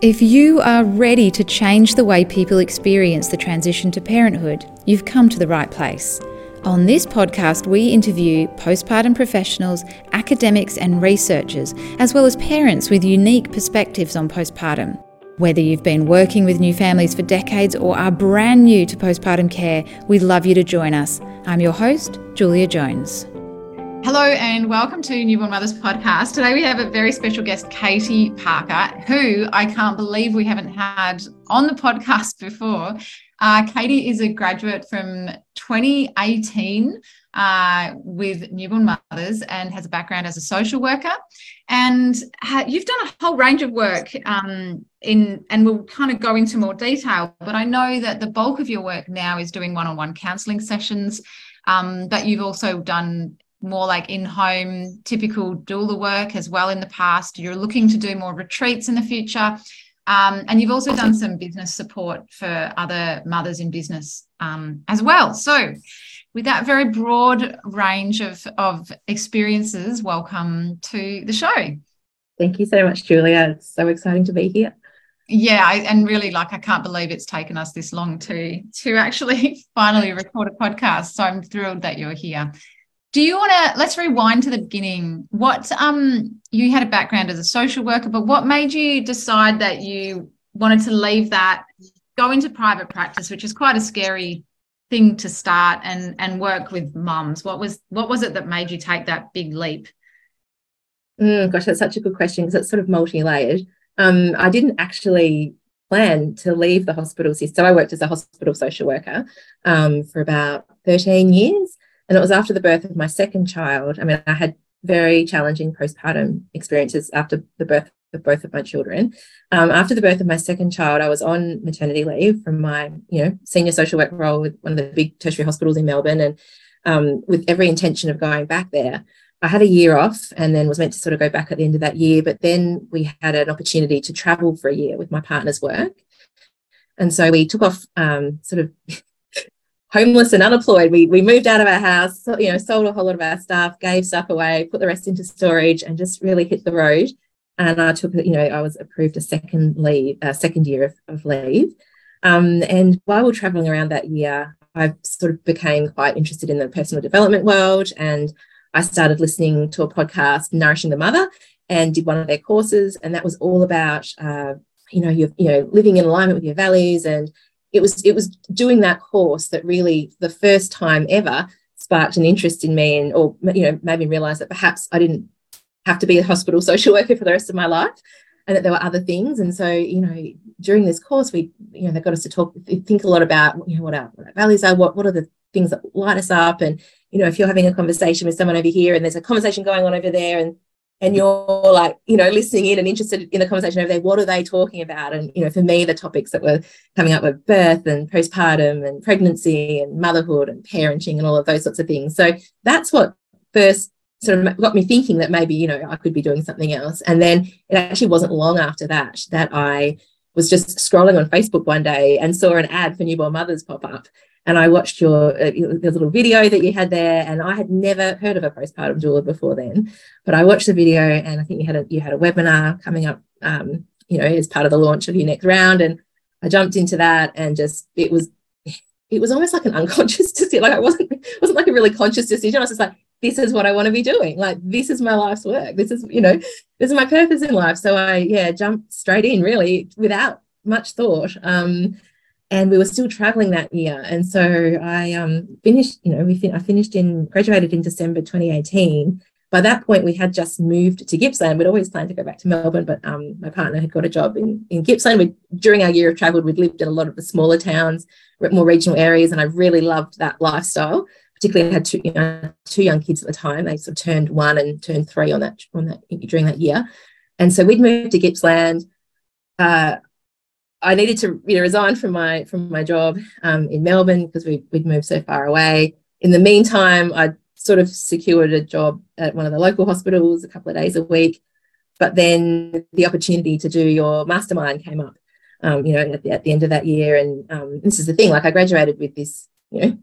If you are ready to change the way people experience the transition to parenthood, you've come to the right place. On this podcast, we interview postpartum professionals, academics, and researchers, as well as parents with unique perspectives on postpartum. Whether you've been working with new families for decades or are brand new to postpartum care, we'd love you to join us. I'm your host, Julia Jones. Hello and welcome to Newborn Mothers Podcast. Today we have a very special guest, Katie Parker, who I can't believe we haven't had on the podcast before. Uh, Katie is a graduate from 2018 uh, with Newborn Mothers and has a background as a social worker. And ha- you've done a whole range of work um, in, and we'll kind of go into more detail. But I know that the bulk of your work now is doing one-on-one counselling sessions. Um, but you've also done more like in-home typical doula work as well in the past. You're looking to do more retreats in the future. Um, and you've also done some business support for other mothers in business um, as well. So with that very broad range of, of experiences welcome to the show. Thank you so much julia. It's so exciting to be here. Yeah I, and really like i can't believe it's taken us this long to to actually finally record a podcast. So i'm thrilled that you're here do you want to let's rewind to the beginning. What um you had a background as a social worker but what made you decide that you wanted to leave that go into private practice which is quite a scary thing to start and and work with mums? What was what was it that made you take that big leap? Mm, gosh that's such a good question because it's sort of multi-layered. Um i didn't actually plan to leave the hospital system. So i worked as a hospital social worker um, for about 13 years and it was after the birth of my second child. I mean, I had very challenging postpartum experiences after the birth of both of my children. Um, after the birth of my second child, I was on maternity leave from my, you know, senior social work role with one of the big tertiary hospitals in Melbourne, and um, with every intention of going back there. I had a year off and then was meant to sort of go back at the end of that year, but then we had an opportunity to travel for a year with my partner's work. And so we took off um, sort of homeless and unemployed. We we moved out of our house, you know, sold a whole lot of our stuff, gave stuff away, put the rest into storage, and just really hit the road. And I took, you know, I was approved a second leave, a second year of, of leave. Um, and while we are traveling around that year, I sort of became quite interested in the personal development world, and I started listening to a podcast, Nourishing the Mother, and did one of their courses, and that was all about, uh, you know, you're you know, living in alignment with your values and it was it was doing that course that really the first time ever sparked an interest in me and or you know made me realize that perhaps I didn't have to be a hospital social worker for the rest of my life and that there were other things. And so you know during this course we you know they got us to talk think a lot about you know what our, what our values are what what are the things that light us up. And you know if you're having a conversation with someone over here and there's a conversation going on over there and and you're like you know listening in and interested in the conversation over there what are they talking about? And you know for me the topics that were coming up were birth and postpartum and pregnancy and motherhood and parenting and all of those sorts of things. So that's what first sort of got me thinking that maybe you know I could be doing something else. And then it actually wasn't long after that that I was just scrolling on Facebook one day and saw an ad for newborn mothers pop up and I watched your uh, little video that you had there, and I had never heard of a postpartum doula before then. But I watched the video, and I think you had a you had a webinar coming up, um, you know, as part of the launch of your next round, and I jumped into that, and just it was it was almost like an unconscious decision. Like I wasn't wasn't like a really conscious decision. I was just like, this is what I want to be doing. Like this is my life's work. This is you know this is my purpose in life. So I yeah jumped straight in really without much thought. Um, and we were still traveling that year. And so I um, finished, you know, we fin- I finished in, graduated in December 2018. By that point, we had just moved to Gippsland. We'd always planned to go back to Melbourne, but um, my partner had got a job in, in Gippsland. We, during our year of travel, we'd lived in a lot of the smaller towns, more regional areas, and I really loved that lifestyle. Particularly, I had two, you know, two young kids at the time. They sort of turned one and turned three on that on that during that year, and so we'd moved to Gippsland. Uh, I needed to you know resign from my from my job um, in Melbourne because we, we'd moved so far away. In the meantime, I sort of secured a job at one of the local hospitals a couple of days a week. But then the opportunity to do your mastermind came up, um, you know, at the, at the, end of that year. And um, this is the thing, like I graduated with this, you know,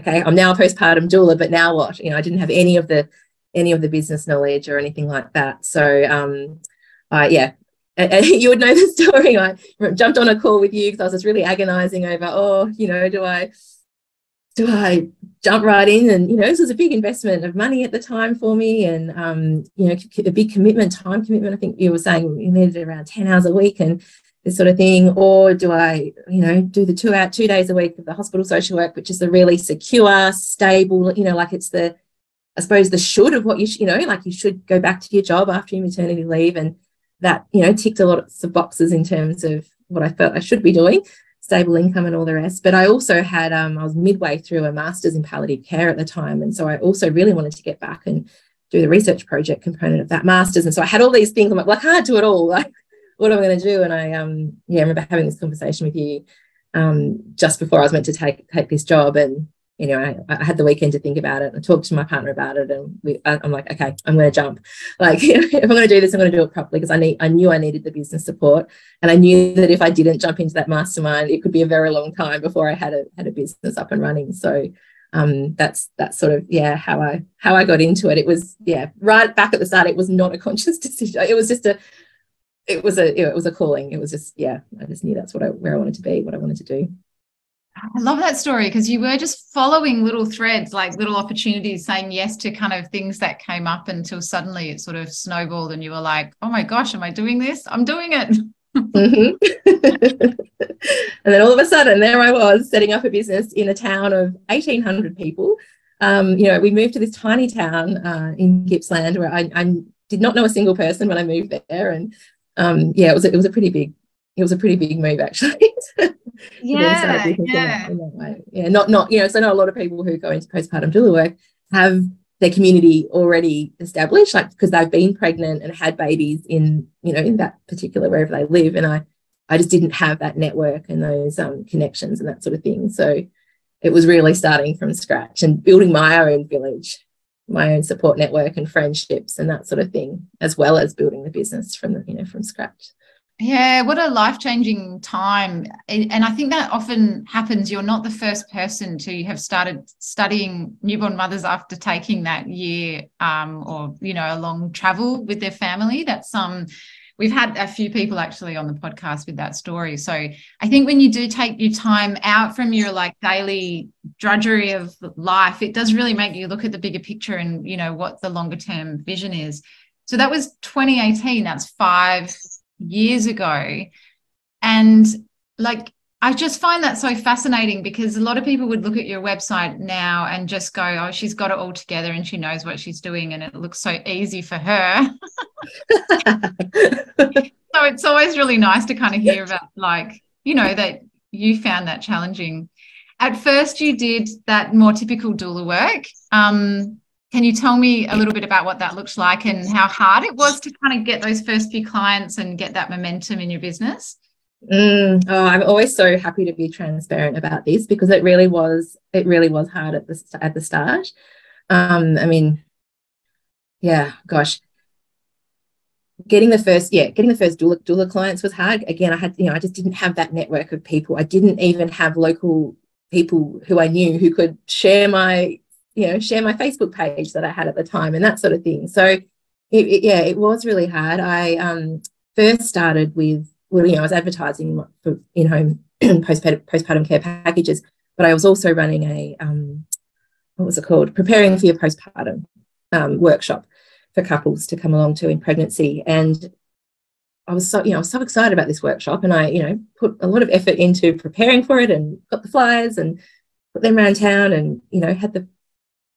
okay, I'm now a postpartum doula, but now what? You know, I didn't have any of the any of the business knowledge or anything like that. So um, uh, yeah, you would know the story. I jumped on a call with you because I was just really agonizing over, oh, you know, do I do I jump right in? And you know, this was a big investment of money at the time for me, and um, you know, a big commitment, time commitment. I think you were saying you needed around ten hours a week, and this sort of thing, or do I, you know, do the two out two days a week of the hospital social work, which is the really secure, stable, you know, like it's the, I suppose the should of what you, you know, like you should go back to your job after your maternity leave, and that you know ticked a lot of boxes in terms of what I felt I should be doing, stable income and all the rest. But I also had, um, I was midway through a master's in palliative care at the time, and so I also really wanted to get back and do the research project component of that master's, and so I had all these things. I'm like, well, I can't do it all, like what am I going to do? And I, um, yeah, I remember having this conversation with you um, just before I was meant to take take this job, and you know, I, I had the weekend to think about it. I talked to my partner about it, and we, I, am like, okay, I'm going to jump. Like, if I'm going to do this, I'm going to do it properly because I need, I knew I needed the business support, and I knew that if I didn't jump into that mastermind, it could be a very long time before I had a had a business up and running. So. Um, that's that's sort of yeah how I how I got into it. It was yeah right back at the start. It was not a conscious decision. It was just a it was a it was a calling. It was just yeah, I just knew that's what I where I wanted to be, what I wanted to do. I love that story because you were just following little threads, like little opportunities, saying yes to kind of things that came up until suddenly it sort of snowballed and you were like, oh my gosh, am I doing this? I'm doing it. mm-hmm. and then all of a sudden, there I was setting up a business in a town of 1,800 people. Um, you know, we moved to this tiny town uh, in Gippsland where I, I, did not know a single person when I moved there. And um, yeah, it was a, it was a pretty big it was a pretty big move actually. yeah, yeah. yeah, not not you know, so not a lot of people who go into postpartum doula work have their community already established, like because they've been pregnant and had babies in you know in that particular wherever they live, and I I just didn't have that network and those um, connections and that sort of thing. So it was really starting from scratch and building my own village my own support network and friendships and that sort of thing, as well as building the business from the, you know from scratch. Yeah, what a life changing time. And I think that often happens. You're not the first person to have started studying newborn mothers after taking that year um, or, you know, a long travel with their family. That's um, we've had a few people actually on the podcast with that story. So I think when you do take your time out from your like daily drudgery of life, it does really make you look at the bigger picture and you know what the longer term vision is. So that was 2018. That's five years ago. And like I just find that so fascinating because a lot of people would look at your website now and just go, oh, she's got it all together and she knows what she's doing and it looks so easy for her. so it's always really nice to kind of hear about, like, you know, that you found that challenging. At first, you did that more typical doula work. Um, can you tell me a little bit about what that looks like and how hard it was to kind of get those first few clients and get that momentum in your business? Mm, oh, I'm always so happy to be transparent about this because it really was it really was hard at the at the start. Um, I mean, yeah, gosh, getting the first yeah getting the first doula, doula clients was hard. Again, I had you know I just didn't have that network of people. I didn't even have local people who I knew who could share my you know share my Facebook page that I had at the time and that sort of thing. So it, it, yeah, it was really hard. I um, first started with well, you know, I was advertising for in-home postpartum, postpartum care packages, but I was also running a um, what was it called? Preparing for your postpartum um, workshop for couples to come along to in pregnancy. And I was so, you know, I was so excited about this workshop, and I, you know, put a lot of effort into preparing for it, and got the flyers and put them around town, and you know, had the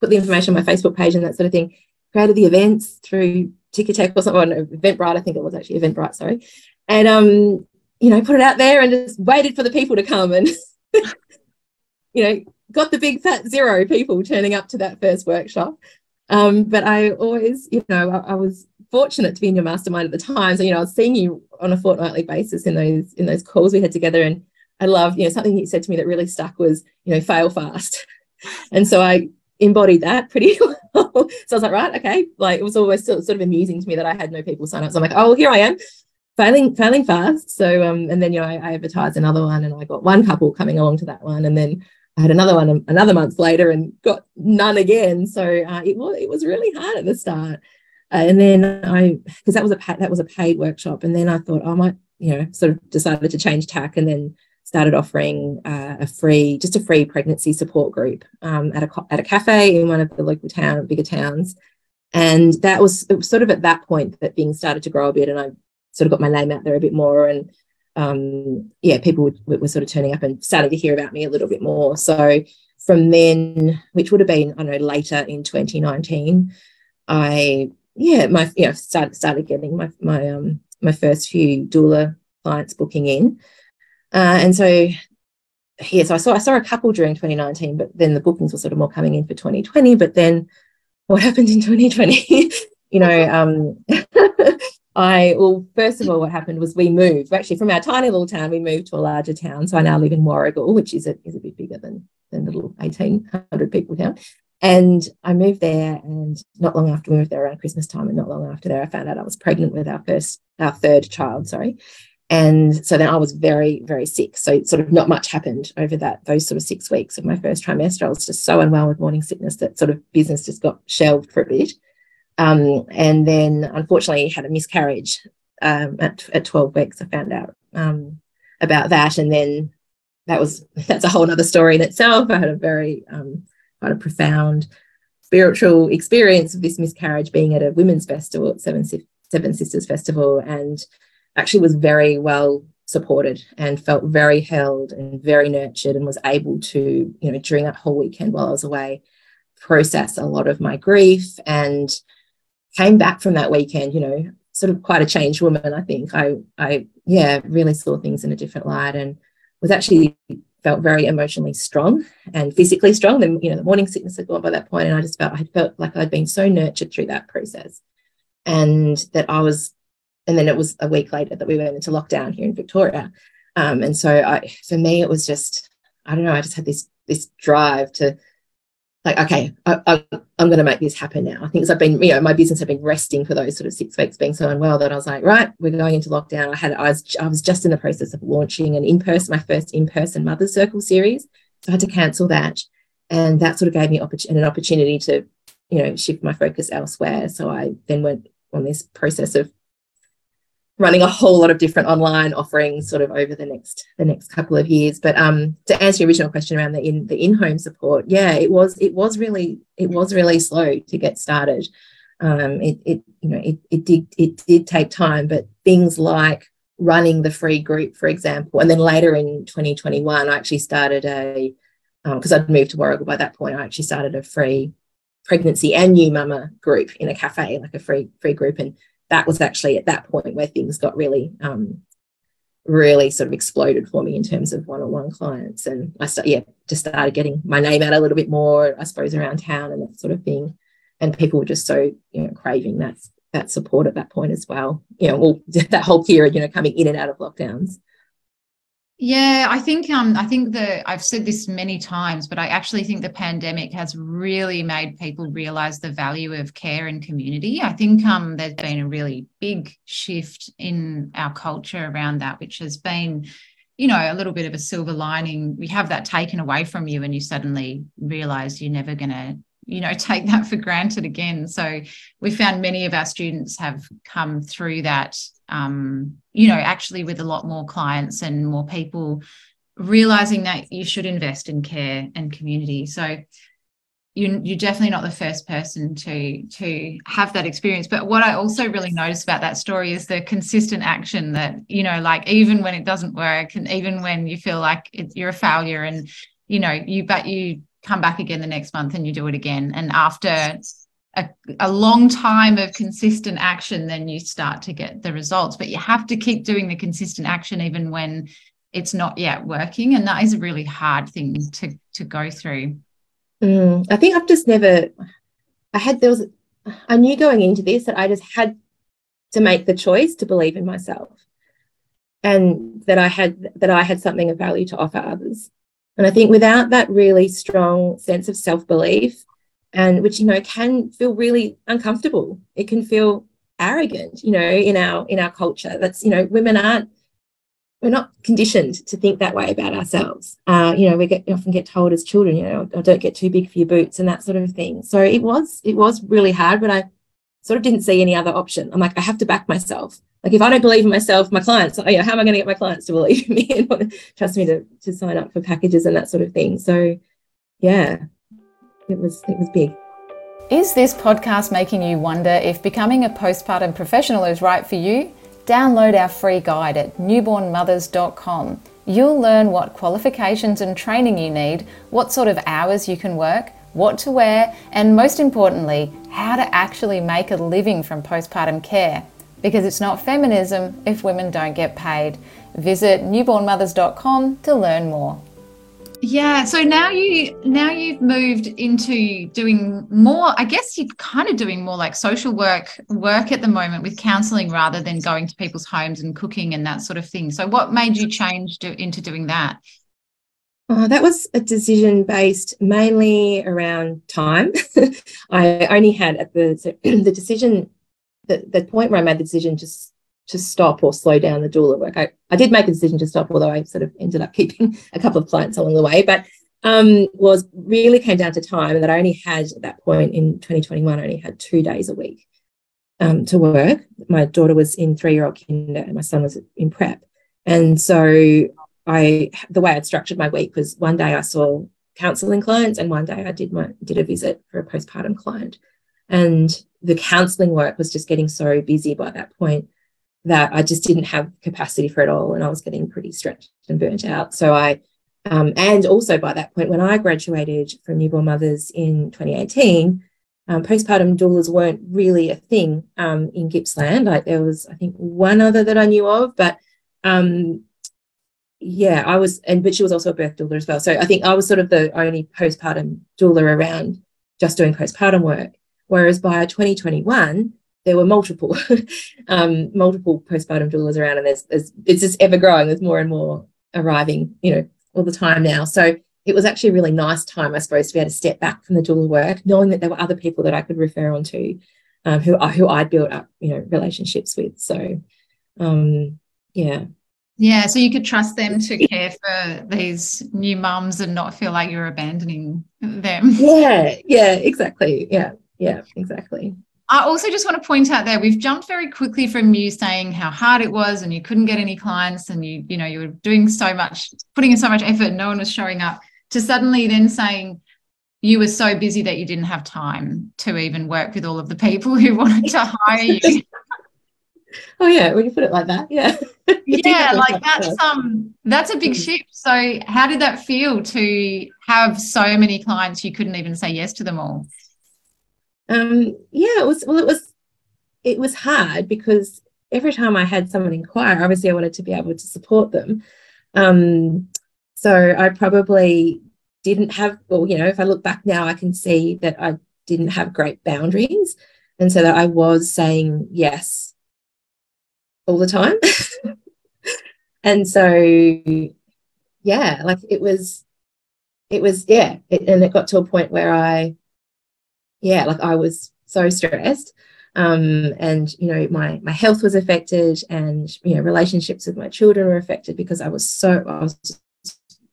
put the information on my Facebook page and that sort of thing. Created the events through Ticketek or something, or Eventbrite, I think it was actually Eventbrite, sorry, and um, you know, put it out there and just waited for the people to come and you know, got the big fat zero people turning up to that first workshop. Um, but I always, you know, I, I, was fortunate to be in your mastermind at the time. So, you know, I was seeing you on a fortnightly basis in those in those calls we had together. And I love, you know, something you said to me that really stuck was, you know, fail fast. And so I embodied that pretty well. so I was like, right, okay. Like it was always sort of amusing to me that I had no people sign up. So I'm like, oh, here I am failing failing fast. So um, and then you know I, I, advertised another one, and I got one couple coming along to that one, and then I had another one another month later, and got none again. So uh, it was it was really hard at the start. and then I, because that was a that was a paid workshop, and then I thought I might, you know, sort of decided to change tack, and then started offering uh, a free, just a free pregnancy support group um, at a at a cafe in one of the local town, bigger towns, and that was was sort of at that point that things started to grow a bit, and I sort of got my name out there a bit more, and um, yeah, people were, were sort of turning up and starting to hear about me a little bit more. So from then, which would have been I know later in 2019, I yeah my you know started started getting my my um my first few doula clients booking in, uh, and so yeah, so I saw I saw a couple during 2019, but then the bookings were sort of more coming in for 2020. But then what happened in 2020? you know, um, I well, first of all, what happened was we moved actually from our tiny little town. We moved to a larger town, so I now live in Warragul, which is a is a bit bigger than than the little 1800 people town. And I moved there, and not long after we moved there around Christmas time, and not long after there, I found out I was pregnant with our first, our third child. Sorry, and so then I was very, very sick. So sort of not much happened over that those sort of six weeks of my first trimester. I was just so unwell with morning sickness that sort of business just got shelved for a bit. Um, and then unfortunately had a miscarriage um, at, at 12 weeks. I found out um, about that, and then that was that's a whole other story in itself. I had a very um, quite a profound spiritual experience of this miscarriage being at a women's festival at Seven, Seven Sisters Festival and actually was very well supported and felt very held and very nurtured and was able to, you know, during that whole weekend while I was away, process a lot of my grief and came back from that weekend, you know, sort of quite a changed woman. I think I, I, yeah, really saw things in a different light and was actually felt very emotionally strong and physically strong. Then, you know, the morning sickness had gone by that point, and I just felt I felt like I'd been so nurtured through that process, and that I was. And then it was a week later that we went into lockdown here in Victoria, um, and so I, for me, it was just I don't know. I just had this this drive to like, okay, I, I, I'm going to make this happen now. I think I've been, you know, my business had been resting for those sort of six weeks being so unwell that I was like, right, we're going into lockdown. I had, I was, I was just in the process of launching an in-person, my first in-person Mother Circle series. So I had to cancel that. And that sort of gave me an opportunity to, you know, shift my focus elsewhere. So I then went on this process of running a whole lot of different online offerings sort of over the next the next couple of years. But um to answer your original question around the in the in-home support yeah it was it was really it was really slow to get started. Um it, it you know it, it did it did take time but things like running the free group for example and then later in 2021 i actually started a because um, i'd moved to warragul by that point i actually started a free pregnancy and new mama group in a cafe like a free free group. And that was actually at that point where things got really um, really sort of exploded for me in terms of one-on-one clients. And i start, yeah just started getting my name out a little bit more i suppose around town and that sort of thing. And people were just so you know craving that that support at that point as well. You know well that whole period you know coming in and out of lockdowns yeah, I think um I think the I've said this many times, but I actually think the pandemic has really made people realize the value of care and community. I think um there's been a really big shift in our culture around that, which has been you know a little bit of a silver lining we have that taken away from you and you suddenly realize you're never going to you know take that for granted again so we found many of our students have come through that um, you know actually with a lot more clients and more people realizing that you should invest in care and community so you, you're definitely not the first person to to have that experience but what i also really noticed about that story is the consistent action that you know like even when it doesn't work and even when you feel like it, you're a failure and you know you but you come back again the next month and you do it again. And after a, a, long time of consistent action, then you start to get the results. But you have to keep doing the consistent action even when it's not yet working. And that is a really hard thing to, to go through. Mm, I think I've just never, I had, there was, I knew going into this that I just had to make the choice to believe in myself and that I had, that I had something of value to offer others. And I think without that really strong sense of self belief, and which you know can feel really uncomfortable, it can feel arrogant, you know, in our in our culture. That's you know, women aren't we're not conditioned to think that way about ourselves. Uh, you know, we get often get told as children, you know, oh, don't get too big for your boots and that sort of thing. So it was it was really hard, but I sort of didn't see any other option. I'm like, I have to back myself. Like if I don't believe in myself, my clients, oh, yeah, how am I going to get my clients to believe in me and trust me to, to sign up for packages and that sort of thing? So yeah, it was it was big. Is this podcast making you wonder if becoming a postpartum professional is right for you? Download our free guide at newbornmothers.com. You'll learn what qualifications and training you need, what sort of hours you can work, what to wear, and most importantly, how to actually make a living from postpartum care. Because it's not feminism if women don't get paid. Visit newbornmothers.com to learn more. Yeah, so now you now you've moved into doing more. I guess you're kind of doing more like social work work at the moment with counselling rather than going to people's homes and cooking and that sort of thing. So, what made you change to, into doing that? Uh, that was a decision based mainly around time. I only had at the the decision the, the point where I made the decision just to stop or slow down the doula work. I, I did make a decision to stop, although I sort of ended up keeping a couple of clients along the way, but um, was really came down to time that I only had at that point in 2021, I only had two days a week um, to work. My daughter was in three-year-old kinder and my son was in prep. And so I the way I'd structured my week was one day I saw counseling clients and one day I did my did a visit for a postpartum client. And the counseling work was just getting so busy by that point that I just didn't have capacity for it all. And I was getting pretty stretched and burnt out. So I, um, and also by that point, when I graduated from Newborn Mothers in 2018, um, postpartum doulas weren't really a thing um, in Gippsland. Like there was, I think, one other that I knew of, but um, yeah, I was, and but she was also a birth doula as well. So I think I was sort of the only postpartum doula around just doing postpartum work. Whereas by 2021, there were multiple um, multiple postpartum doulas around, and there's, there's it's just ever growing. There's more and more arriving, you know, all the time now. So it was actually a really nice time, I suppose, to be able to step back from the doula work, knowing that there were other people that I could refer on to, um, who who I'd built up, you know, relationships with. So, um, yeah. Yeah, so you could trust them to care for these new mums and not feel like you're abandoning them. Yeah, yeah, exactly. Yeah, yeah, exactly. I also just want to point out there we've jumped very quickly from you saying how hard it was and you couldn't get any clients and you you know you were doing so much putting in so much effort and no one was showing up to suddenly then saying you were so busy that you didn't have time to even work with all of the people who wanted to hire you. oh yeah, when you put it like that, yeah. yeah, like that's um that's a big mm. shift. So how did that feel to have so many clients you couldn't even say yes to them all? Um, yeah, it was well, it was it was hard because every time I had someone inquire, obviously I wanted to be able to support them. Um, so I probably didn't have, well, you know, if I look back now, I can see that I didn't have great boundaries. And so that I was saying yes all the time. and so, yeah, like it was, it was, yeah. It, and it got to a point where I yeah, like I was so stressed. Um, and you know, my my health was affected, and you know, relationships with my children were affected because I was so I was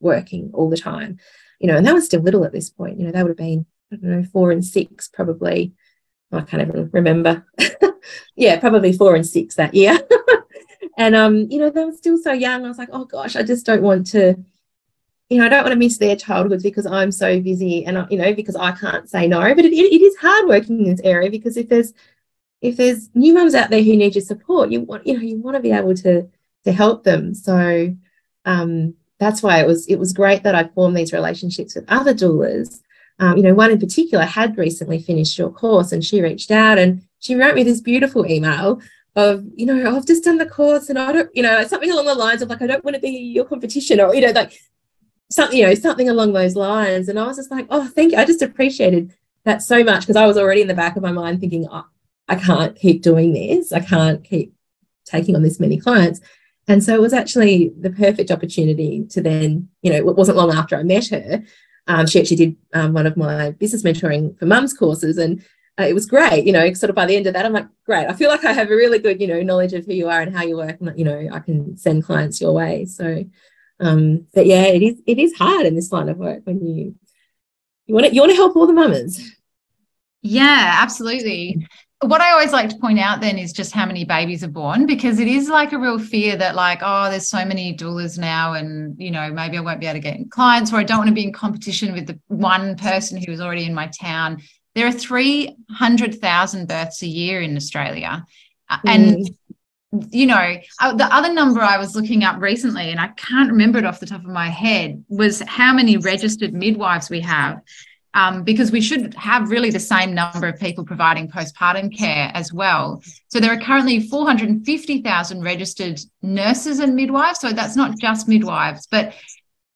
working all the time. You know, and they were still little at this point. You know, they would have been I don't know four and six probably. I can't even remember. yeah, probably four and six that year. and um, you know, they were still so young. I was like, oh gosh, I just don't want to you know, I don't want to miss their childhoods because I'm so busy and, you know, because I can't say no. But it, it is hard working in this area because if there's if there's new mums out there who need your support, you want, you know, you want to be able to to help them. So um, that's why it was it was great that I formed these relationships with other doulas. Um, you know, one in particular had recently finished your course and she reached out and she wrote me this beautiful email of, you know, I've just done the course and I don't, you know, something along the lines of like, I don't want to be your competition or, you know, like something, you know, something along those lines. And I was just like, oh, thank you. I just appreciated that so much because I was already in the back of my mind thinking, oh, I can't keep doing this. I can't keep taking on this many clients. And so it was actually the perfect opportunity to then, you know, it wasn't long after I met her. Um, she actually did um, one of my business mentoring for mums courses. And uh, it was great, you know, sort of by the end of that, I'm like, great. I feel like I have a really good, you know, knowledge of who you are and how you work. And, you know, I can send clients your way. So um, but yeah, it is it is hard in this line of work when you you want to you want to help all the mamas. Yeah, absolutely. what I always like to point out then is just how many babies are born because it is like a real fear that like oh there's so many doulas now and you know maybe I won't be able to get clients or I don't want to be in competition with the one person who is already in my town. There are 300,000 births a year in Australia. Mm. And you know, uh, the other number I was looking up recently, and I can't remember it off the top of my head, was how many registered midwives we have um, because we should have really the same number of people providing postpartum care as well. So there are currently 450,000 registered nurses and midwives. So that's not just midwives, but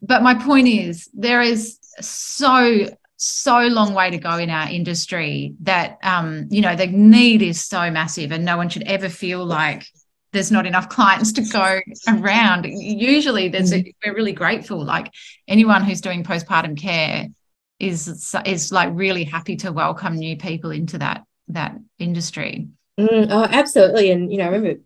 but my point is there is so so long way to go in our industry that um, you know the need is so massive and no one should ever feel like there's not enough clients to go around usually there's a, mm. we're really grateful like anyone who's doing postpartum care is is like really happy to welcome new people into that that industry. Mm, oh, absolutely. And you know, I remember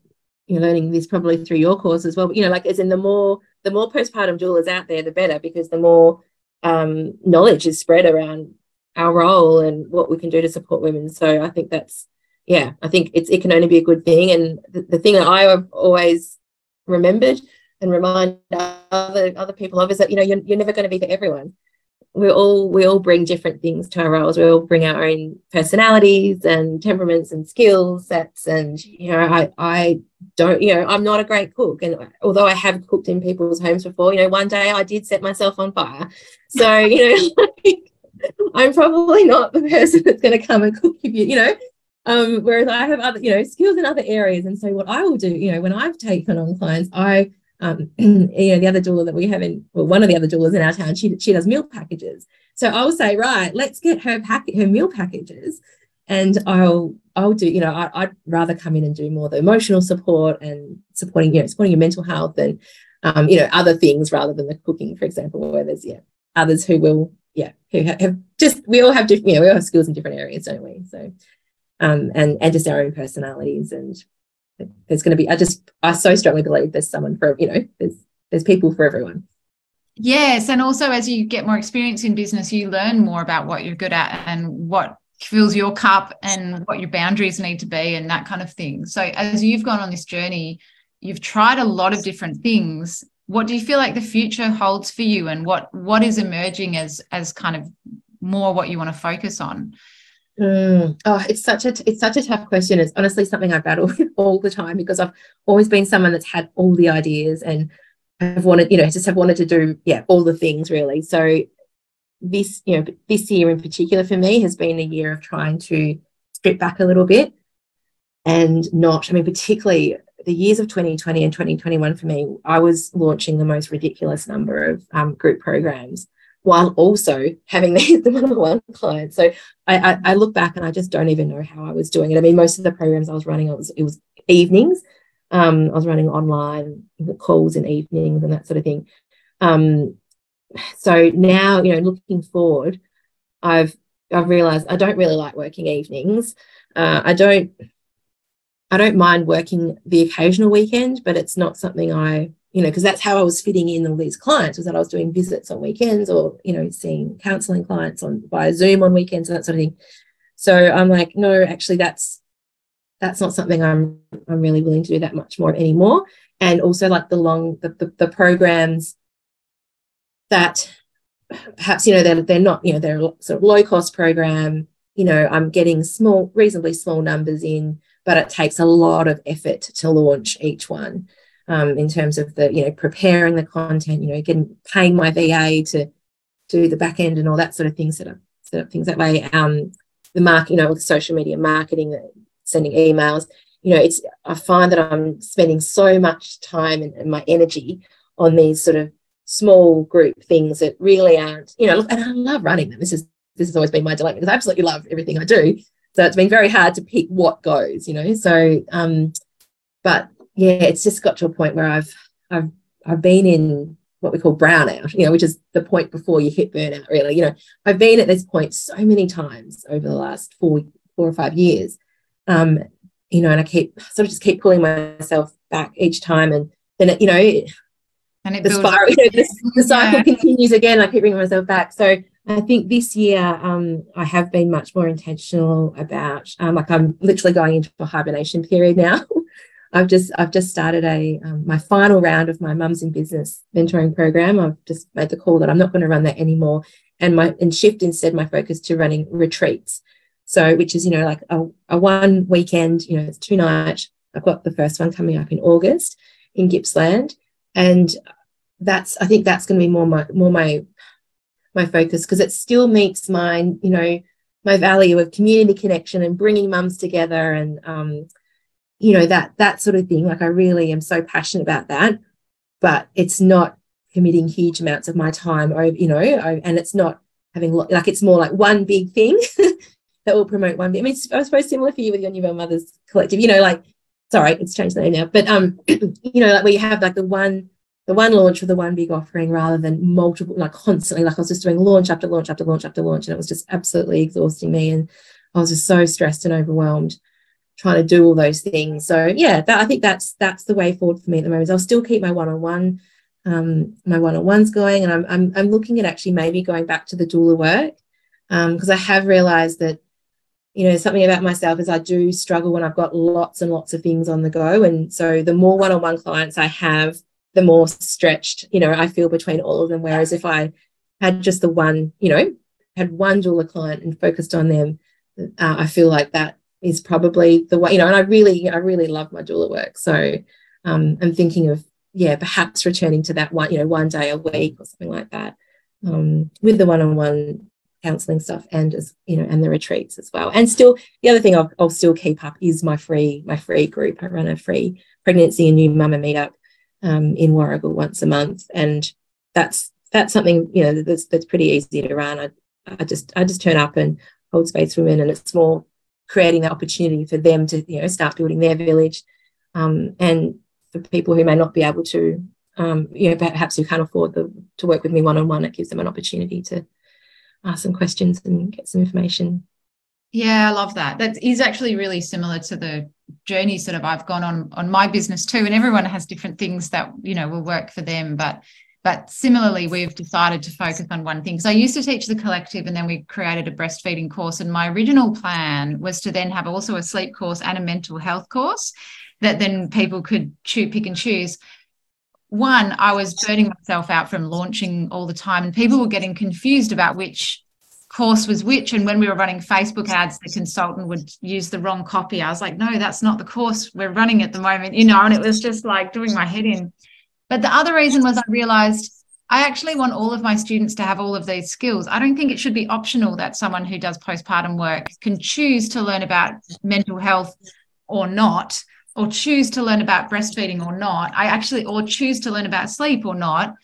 you know learning this probably through your course as well. But, you know, like as in the more the more postpartum doulas out there, the better, because the more um, knowledge is spread around our role and what we can do to support women. So I think that's yeah, I think it's it can only be a good thing. And the, the thing that I have always remembered and remind other other people of is that you know you're, you're never going to be for everyone we all we all bring different things to our roles. We all bring our own personalities and temperaments and skill sets. And you know, I I don't you know I'm not a great cook, and although I have cooked in people's homes before, you know, one day I did set myself on fire. So you know, I'm probably not the person that's going to come and cook you. You know. Um, whereas I have other, you know, skills in other areas. And so what I will do, you know, when I've taken on clients, I um, you know, the other doula that we have in, well, one of the other doulas in our town, she, she does meal packages. So I'll say, right, let's get her pack her meal packages. And I'll I'll do, you know, I, would rather come in and do more the emotional support and supporting, you know, supporting your mental health and um, you know, other things rather than the cooking, for example, where there's yeah, others who will, yeah, who have, have just we all have different, you know, we all have skills in different areas, don't we? So um and and just our own personalities. And there's going to be i just i so strongly believe there's someone for you know there's there's people for everyone. Yes and also as you get more experience in business you learn more about what you're good at and what fills your cup and what your boundaries need to be and that kind of thing. So as you've gone on this journey you've tried a lot of different things. What do you feel like the future holds for you and what what is emerging as as kind of more what you want to focus on Mm. Oh, it's such a it's such a tough question. It's honestly something I battle with all the time because I've always been someone that's had all the ideas and have wanted, you know, just have wanted to do yeah all the things really. So this you know this year in particular for me has been a year of trying to strip back a little bit and not. I mean, particularly the years of 2020 and 2021 for me, I was launching the most ridiculous number of um, group programs while also having the, one-on-one clients. So I, I, I, look back and I just don't even know how I was doing it. I mean, most of the programs I was running, it was, it was evenings. Um, I was running online calls in evenings and that sort of thing. Um, so now, you know, looking forward, I've I've realized I don't really like working evenings. Uh, I don't I don't mind working the occasional weekend, but it's not something I you know, because that's how I was fitting in all these clients was that I was doing visits on weekends or, you know, seeing counseling clients on via Zoom on weekends and that sort of thing. So I'm like, no, actually that's that's not something I'm I'm really willing to do that much more anymore. And also like the long the, the, the programs that perhaps, you know, they're they're not, you know, they're sort of low cost program, you know, I'm getting small, reasonably small numbers in, but it takes a lot of effort to launch each one um, in terms of the you know preparing the content you know getting paying my va to do the back end and all that sort of things set up set up things that way. Um, the mark you know social media marketing sending emails you know it's i find that i'm spending so much time and, and my energy on these sort of small group things that really aren't you know and i love running them. This is this has always been my delight because i absolutely love everything i do. So it's been very hard to pick what goes you know so um but yeah, it's just got to a point where I've I've I've been in what we call brownout, you know, which is the point before you hit burnout, really. You know, I've been at this point so many times over the last four four or five years. Um, you know, and I keep sort of just keep pulling myself back each time and then it, you know, and it the spiral, you know, the, the cycle yeah. continues again. I keep bringing myself back. So I think this year um, I have been much more intentional about um, like I'm literally going into a hibernation period now. I've just I've just started a um, my final round of my mums in business mentoring program. I've just made the call that I'm not going to run that anymore, and my and shift instead my focus to running retreats. So which is you know like a, a one weekend, you know it's two nights. I've got the first one coming up in August in Gippsland, and that's I think that's going to be more my more my my focus because it still meets my you know my value of community connection and bringing mums together and um, you know that that sort of thing. Like i really am so passionate about that but it's not committing huge amounts of my time over you know and it's not having like it's more like one big thing that will promote one i mean i suppose similar for you with your newborn mothers collective you know like sorry it's changed the name now but um you know like where you have like the one the one launch with the one big offering rather than multiple like constantly like i was just doing launch after launch after launch after launch and it was just absolutely exhausting me and i was just so stressed and overwhelmed trying to do all those things. So yeah, that, I think that's that's the way forward for me at the moment. I'll still keep my one-on-one, um, my one-on-ones going, and I'm, I'm I'm looking at actually maybe going back to the doula work because um, I have realised that you know something about myself is I do struggle when I've got lots and lots of things on the go, and so the more one-on-one clients I have, the more stretched you know I feel between all of them. Whereas if I had just the one, you know, had one doula client and focused on them, uh, I feel like that is probably the way you know and i really i really love my doula work. So um, i'm thinking of yeah perhaps returning to that one you know one day a week or something like that um, with the one-on-one counseling stuff and as you know and the retreats as well. And still the other thing I'll, I'll still keep up is my free my free group. I run a free pregnancy and new mama meetup um, in warragul once a month. And that's that's something you know that's that's pretty easy to run. I, I just i just turn up and hold space for women and it's more creating the opportunity for them to you know start building their village um, and for people who may not be able to um, you know perhaps who can't afford the, to work with me one-on-one it gives them an opportunity to ask some questions and get some information. Yeah i love that. That is actually really similar to the journeys that i've gone on on my business too and everyone has different things that you know will work for them but but similarly, we've decided to focus on one thing. So I used to teach the collective and then we created a breastfeeding course. And my original plan was to then have also a sleep course and a mental health course that then people could choose, pick and choose. One, I was burning myself out from launching all the time, and people were getting confused about which course was which. And when we were running Facebook ads, the consultant would use the wrong copy. I was like, no, that's not the course we're running at the moment, you know, and it was just like doing my head in. But the other reason was I realized I actually want all of my students to have all of these skills. I don't think it should be optional that someone who does postpartum work can choose to learn about mental health or not, or choose to learn about breastfeeding or not. I actually, or choose to learn about sleep or not.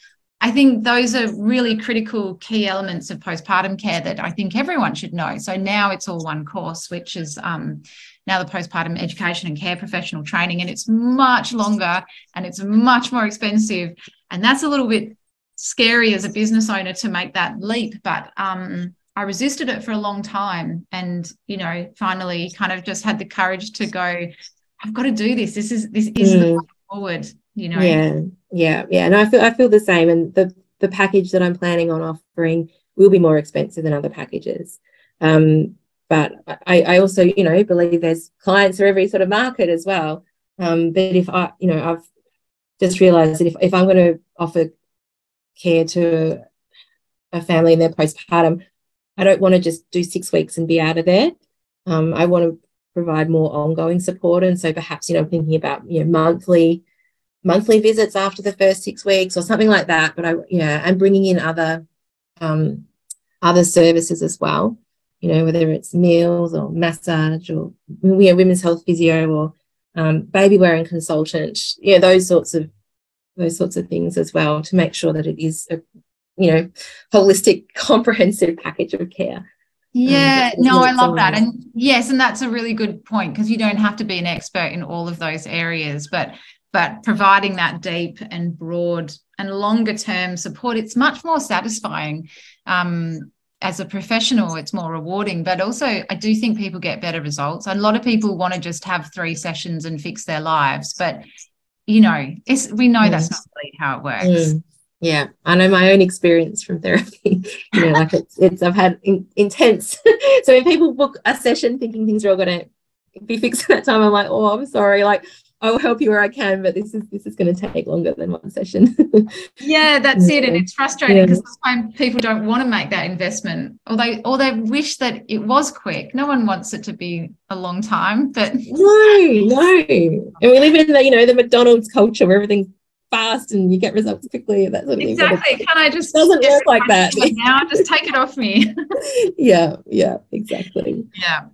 I think those are really critical key elements of postpartum care that I think everyone should know. So now it's all one course, which is um, now the postpartum education and care professional training, and it's much longer and it's much more expensive. And that's a little bit scary as a business owner to make that leap. But um, I resisted it for a long time and, you know, finally kind of just had the courage to go, I've got to do this. This is this is mm. the way forward, you know. Yeah, yeah, yeah. And I feel I feel the same. And the the package that I'm planning on offering will be more expensive than other packages. Um, but I, I also, you know, believe there's clients for every sort of market as well. Um, but if I, you know, I've just realized that if, if I'm going to offer care to a family in their postpartum, I don't want to just do six weeks and be out of there. Um, I want to provide more ongoing support. And so perhaps, you know, thinking about, you know, monthly, monthly visits after the first six weeks or something like that. But I, yeah, and bringing in other, um, other services as well you know, whether it's meals or massage or you know, women's health physio or um, baby wearing consultant, yeah, those sorts of those sorts of things as well to make sure that it is a you know holistic, comprehensive package of care. Um, yeah, um, no, I love that. And yes, and that's a really good point because you don't have to be an expert in all of those areas, but but providing that deep and broad and longer term support, it's much more satisfying. Um, as a professional, it's more rewarding. But also, I do think people get better results. A lot of people want to just have three sessions and fix their lives, but you know, it's we know that's not really how it works. Mm. Yeah, I know my own experience from therapy. you know, like it's, it's I've had in, intense. so when people book a session thinking things are all going to be fixed at that time, I'm like, oh, I'm sorry. Like I'll help you where I can, but this is this is going to take longer than one session. yeah, that's it, and it's frustrating because yeah. sometimes people don't want to make that investment, or they or they wish that it was quick. No one wants it to be a long time, but no, no. And we live in the you know the McDonald's culture where everything's fast and you get results quickly that sort of exactly. thing. Can I just doesn't work like that now? Just take it off me. yeah, yeah, exactly. Yeah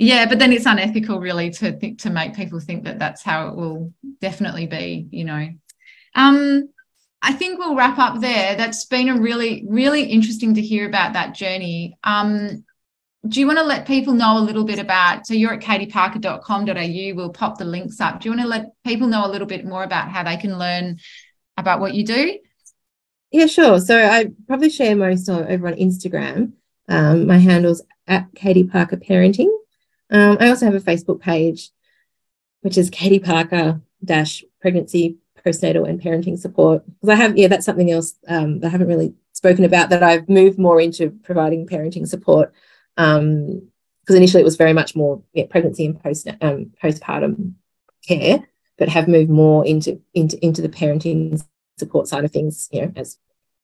yeah but then it's unethical really to think to make people think that that's how it will definitely be you know. Um i think we'll wrap up there. That's been a really really interesting to hear about that journey. Um do you want to let people know a little bit about so you're at katieparker.com.au we'll pop the links up. Do you want to let people know a little bit more about how they can learn about what you do? Yeah sure. So i probably share most over on instagram. Um, my handle's at katie parker parenting um, I also have a Facebook page, which is Katie Parker dash pregnancy, postnatal, and parenting support. Because I have, yeah, that's something else um, that I haven't really spoken about that I've moved more into providing parenting support. Because um, initially it was very much more yeah, pregnancy and post um, postpartum care, but have moved more into into into the parenting support side of things. You know, as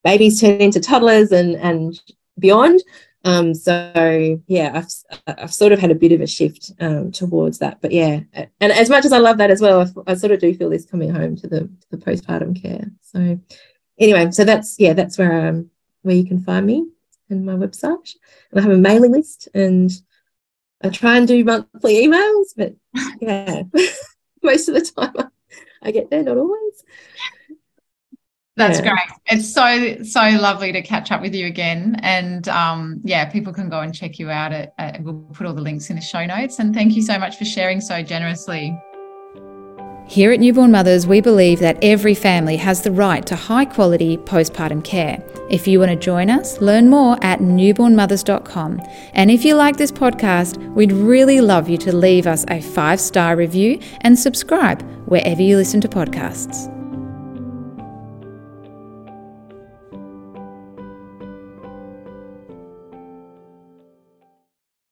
babies turn into toddlers and and beyond. Um, so yeah, I've, I've sort of had a bit of a shift um, towards that, but yeah, and as much as I love that as well, I, I sort of do feel this coming home to the to the postpartum care. So anyway, so that's yeah, that's where um where you can find me and my website, and I have a mailing list, and I try and do monthly emails, but yeah, most of the time I, I get there, not always. That's yeah. great. It's so so lovely to catch up with you again, and um, yeah, people can go and check you out. At, at, we'll put all the links in the show notes. And thank you so much for sharing so generously. Here at Newborn Mothers, we believe that every family has the right to high quality postpartum care. If you want to join us, learn more at newbornmothers.com. And if you like this podcast, we'd really love you to leave us a five star review and subscribe wherever you listen to podcasts.